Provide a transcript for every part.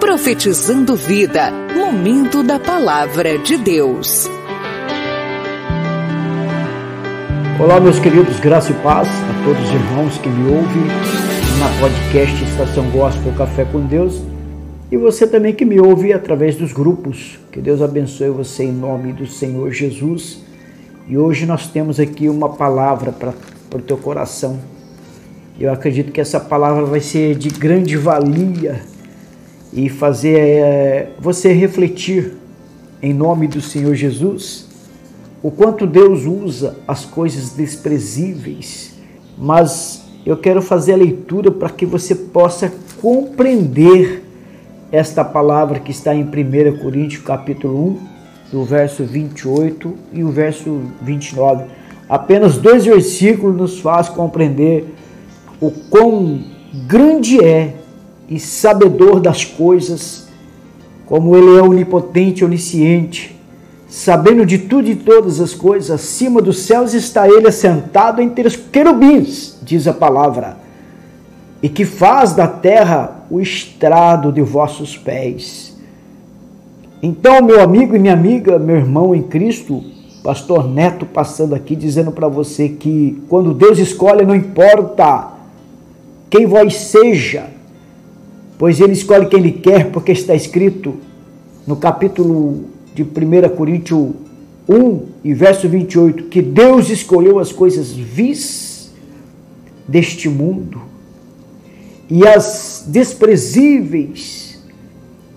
Profetizando Vida, momento da palavra de Deus. Olá, meus queridos, graça e paz a todos os irmãos que me ouvem na podcast Estação Gospel Café com Deus e você também que me ouve através dos grupos. Que Deus abençoe você em nome do Senhor Jesus. E hoje nós temos aqui uma palavra para o teu coração. Eu acredito que essa palavra vai ser de grande valia e fazer é, você refletir em nome do Senhor Jesus o quanto Deus usa as coisas desprezíveis, mas eu quero fazer a leitura para que você possa compreender esta palavra que está em 1 Coríntios capítulo 1, do verso 28 e o verso 29. Apenas dois versículos nos faz compreender o quão grande é e sabedor das coisas, como ele é onipotente, onisciente, sabendo de tudo e todas as coisas, acima dos céus está ele assentado entre os querubins, diz a palavra, e que faz da terra o estrado de vossos pés. Então, meu amigo e minha amiga, meu irmão em Cristo, pastor Neto passando aqui dizendo para você que quando Deus escolhe, não importa quem vós seja, pois ele escolhe quem ele quer, porque está escrito no capítulo de 1 Coríntios 1 e verso 28, que Deus escolheu as coisas vis deste mundo e as desprezíveis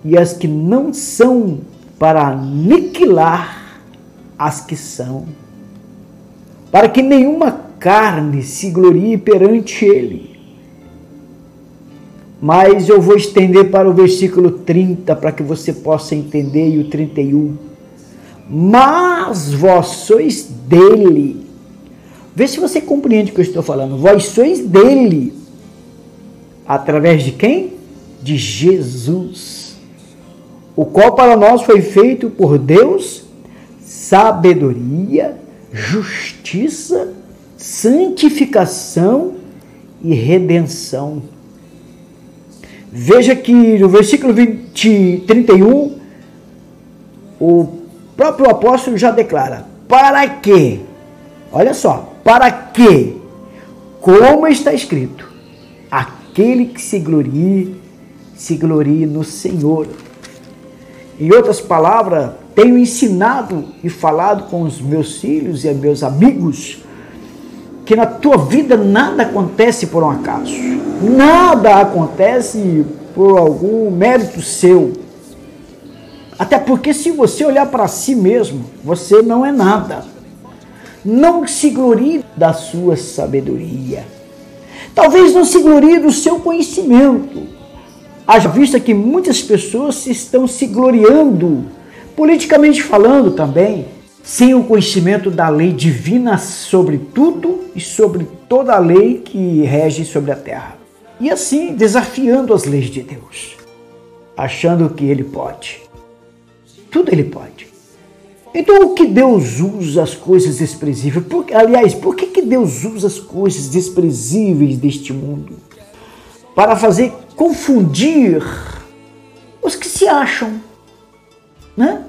e as que não são para aniquilar as que são, para que nenhuma carne se glorie perante ele. Mas eu vou estender para o versículo 30 para que você possa entender e o 31. Mas vós sois dele. Vê se você compreende o que eu estou falando. Vós sois dele. Através de quem? De Jesus. O qual para nós foi feito por Deus sabedoria, justiça, santificação e redenção Veja que no versículo 20, 31, o próprio apóstolo já declara: para que, olha só, para que, como está escrito, aquele que se glorie, se glorie no Senhor. Em outras palavras, tenho ensinado e falado com os meus filhos e meus amigos que na tua vida nada acontece por um acaso. Nada acontece por algum mérito seu. Até porque se você olhar para si mesmo, você não é nada. Não se glorie da sua sabedoria. Talvez não se glorie do seu conhecimento. Haja vista que muitas pessoas estão se gloriando, politicamente falando também, sem o conhecimento da lei divina sobre tudo e sobre toda a lei que rege sobre a terra. E assim desafiando as leis de Deus, achando que ele pode. Tudo ele pode. Então, o que Deus usa as coisas desprezíveis? Por, aliás, por que, que Deus usa as coisas desprezíveis deste mundo? Para fazer confundir os que se acham, né?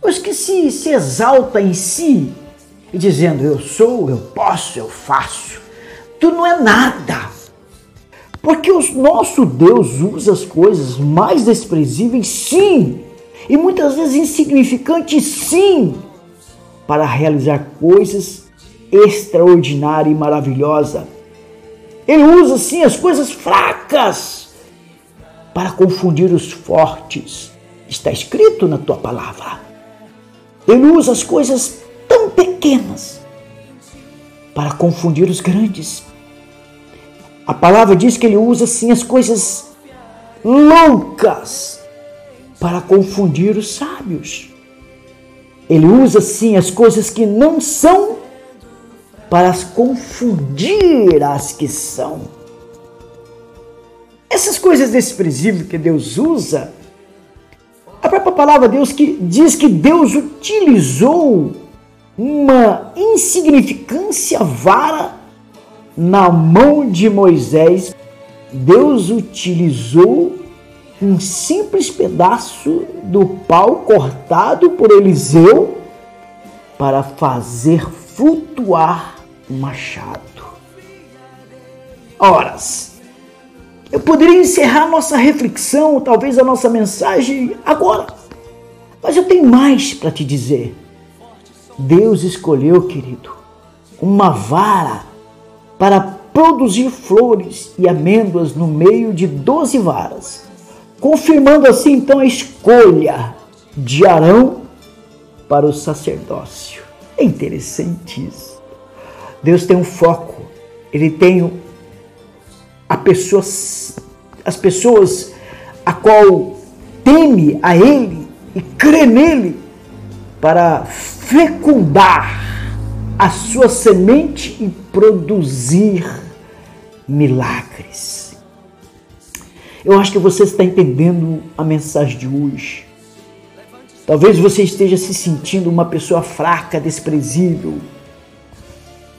os que se, se exalta em si, e dizendo eu sou, eu posso, eu faço. Tu não é nada. Porque o nosso Deus usa as coisas mais desprezíveis, sim, e muitas vezes insignificantes, sim, para realizar coisas extraordinárias e maravilhosas. Ele usa, sim, as coisas fracas para confundir os fortes. Está escrito na tua palavra. Ele usa as coisas tão pequenas para confundir os grandes. A palavra diz que ele usa sim as coisas loucas para confundir os sábios. Ele usa sim as coisas que não são para as confundir as que são. Essas coisas desprezíveis que Deus usa a própria palavra de Deus que diz que Deus utilizou uma insignificância vara na mão de Moisés. Deus utilizou um simples pedaço do pau cortado por Eliseu para fazer flutuar o machado. Horas. Eu poderia encerrar nossa reflexão, talvez a nossa mensagem agora. Mas eu tenho mais para te dizer. Deus escolheu, querido, uma vara para produzir flores e amêndoas no meio de doze varas, confirmando assim então a escolha de Arão para o sacerdócio. É interessante isso. Deus tem um foco, ele tem a pessoa, as pessoas a qual teme a ele e crê nele para fecundar a sua semente e produzir milagres. Eu acho que você está entendendo a mensagem de hoje. Talvez você esteja se sentindo uma pessoa fraca, desprezível.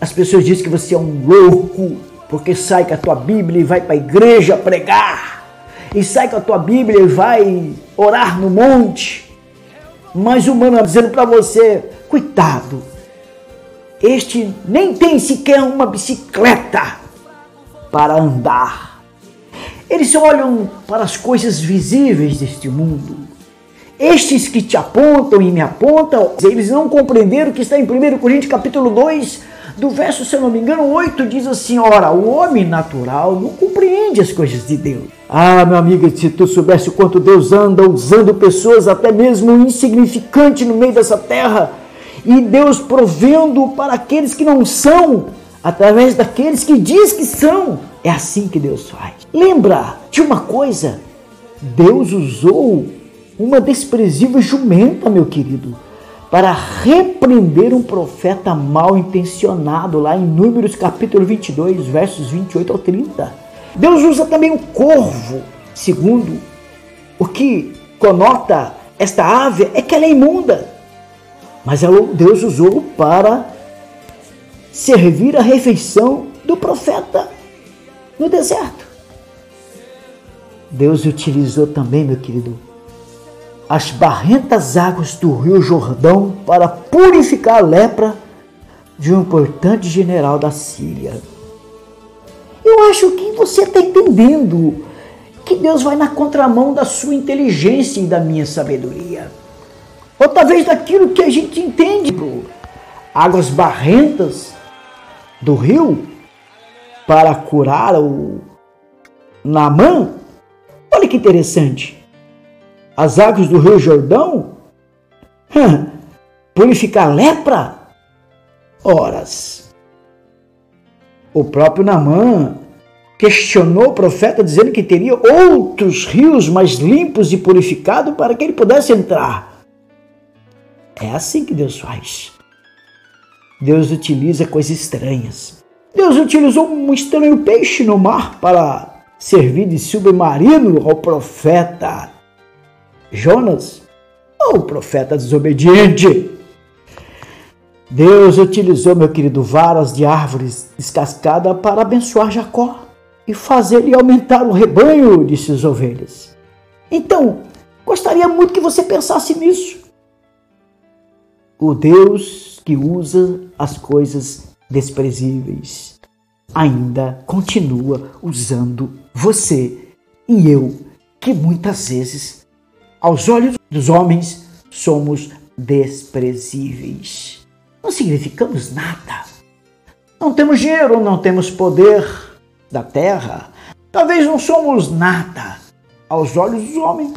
As pessoas dizem que você é um louco porque sai com a tua Bíblia e vai para a igreja pregar. E sai com a tua Bíblia e vai orar no monte. Mas o humano dizendo para você, cuidado, este nem tem sequer uma bicicleta para andar. Eles só olham para as coisas visíveis deste mundo. Estes que te apontam e me apontam, eles não compreenderam que está em 1 Coríntios capítulo 2, do verso, se eu não me engano, 8, diz assim, ora, o homem natural não compreende as coisas de Deus. Ah, meu amigo, se tu soubesse o quanto Deus anda usando pessoas até mesmo insignificantes no meio dessa terra, e Deus provendo para aqueles que não são, através daqueles que diz que são. É assim que Deus faz. Lembra de uma coisa? Deus usou uma desprezível jumenta, meu querido, para repreender um profeta mal intencionado, lá em Números capítulo 22, versos 28 ao 30. Deus usa também o corvo, segundo o que conota esta ave é que ela é imunda. Mas Deus usou para servir a refeição do profeta no deserto. Deus utilizou também, meu querido, as barrentas águas do rio Jordão para purificar a lepra de um importante general da Síria. Eu acho que você está entendendo que Deus vai na contramão da sua inteligência e da minha sabedoria. Ou talvez daquilo que a gente entende. Águas barrentas do rio para curar o Namã. Olha que interessante. As águas do Rio Jordão purificar lepra? Horas. O próprio Namã questionou o profeta dizendo que teria outros rios mais limpos e purificados para que ele pudesse entrar. É assim que Deus faz. Deus utiliza coisas estranhas. Deus utilizou um estranho peixe no mar para servir de submarino ao profeta Jonas, ou profeta desobediente. Deus utilizou, meu querido, varas de árvores descascadas para abençoar Jacó e fazer-lhe aumentar o rebanho de suas ovelhas. Então, gostaria muito que você pensasse nisso. O Deus que usa as coisas desprezíveis ainda continua usando você e eu, que muitas vezes, aos olhos dos homens, somos desprezíveis. Não significamos nada. Não temos dinheiro, não temos poder da terra. Talvez não somos nada aos olhos dos homens.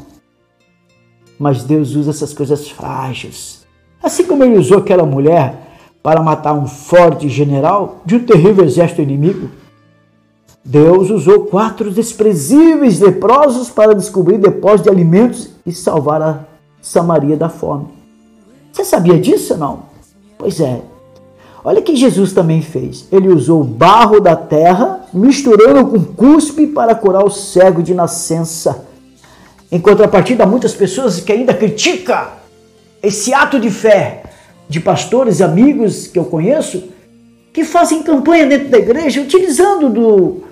Mas Deus usa essas coisas frágeis Assim como ele usou aquela mulher para matar um forte general de um terrível exército inimigo, Deus usou quatro desprezíveis leprosos para descobrir depósitos de alimentos e salvar a Samaria da fome. Você sabia disso não? Pois é. Olha o que Jesus também fez. Ele usou o barro da terra, misturando com cuspe para curar o cego de nascença. Em contrapartida, muitas pessoas que ainda criticam esse ato de fé de pastores amigos que eu conheço que fazem campanha dentro da igreja utilizando do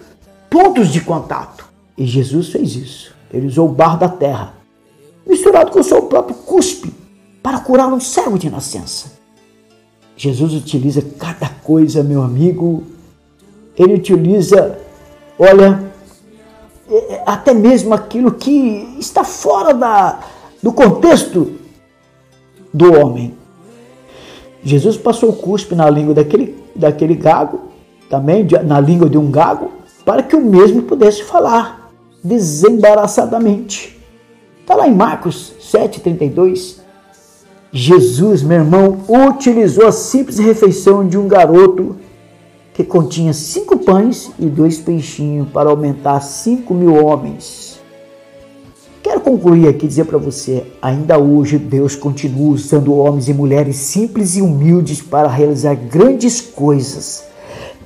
pontos de contato. E Jesus fez isso. Ele usou o barro da terra, misturado com o seu próprio cuspe, para curar um cego de nascença. Jesus utiliza cada coisa, meu amigo. Ele utiliza, olha, é, é, até mesmo aquilo que está fora da, do contexto do homem. Jesus passou o cuspe na língua daquele, daquele gago, também na língua de um gago, para que o mesmo pudesse falar desembaraçadamente. Está lá em Marcos 7,32. Jesus, meu irmão, utilizou a simples refeição de um garoto que continha cinco pães e dois peixinhos para aumentar cinco mil homens. Concluir aqui dizer para você, ainda hoje Deus continua usando homens e mulheres simples e humildes para realizar grandes coisas.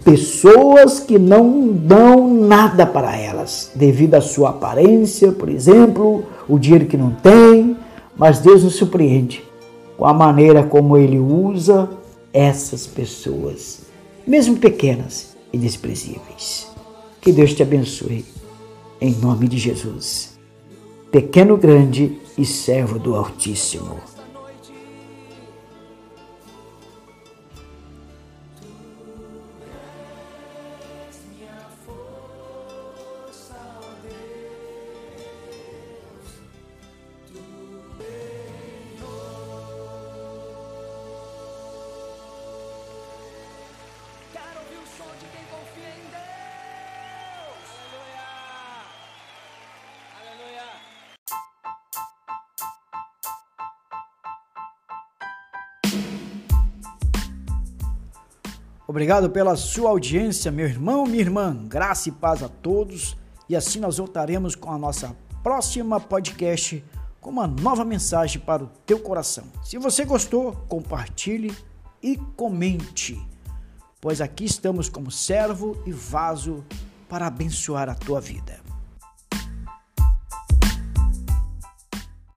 Pessoas que não dão nada para elas, devido à sua aparência, por exemplo, o dinheiro que não tem, mas Deus nos surpreende com a maneira como Ele usa essas pessoas, mesmo pequenas e desprezíveis. Que Deus te abençoe, em nome de Jesus pequeno, grande e servo do Altíssimo. Obrigado pela sua audiência, meu irmão, minha irmã. Graça e paz a todos. E assim nós voltaremos com a nossa próxima podcast com uma nova mensagem para o teu coração. Se você gostou, compartilhe e comente, pois aqui estamos como servo e vaso para abençoar a tua vida.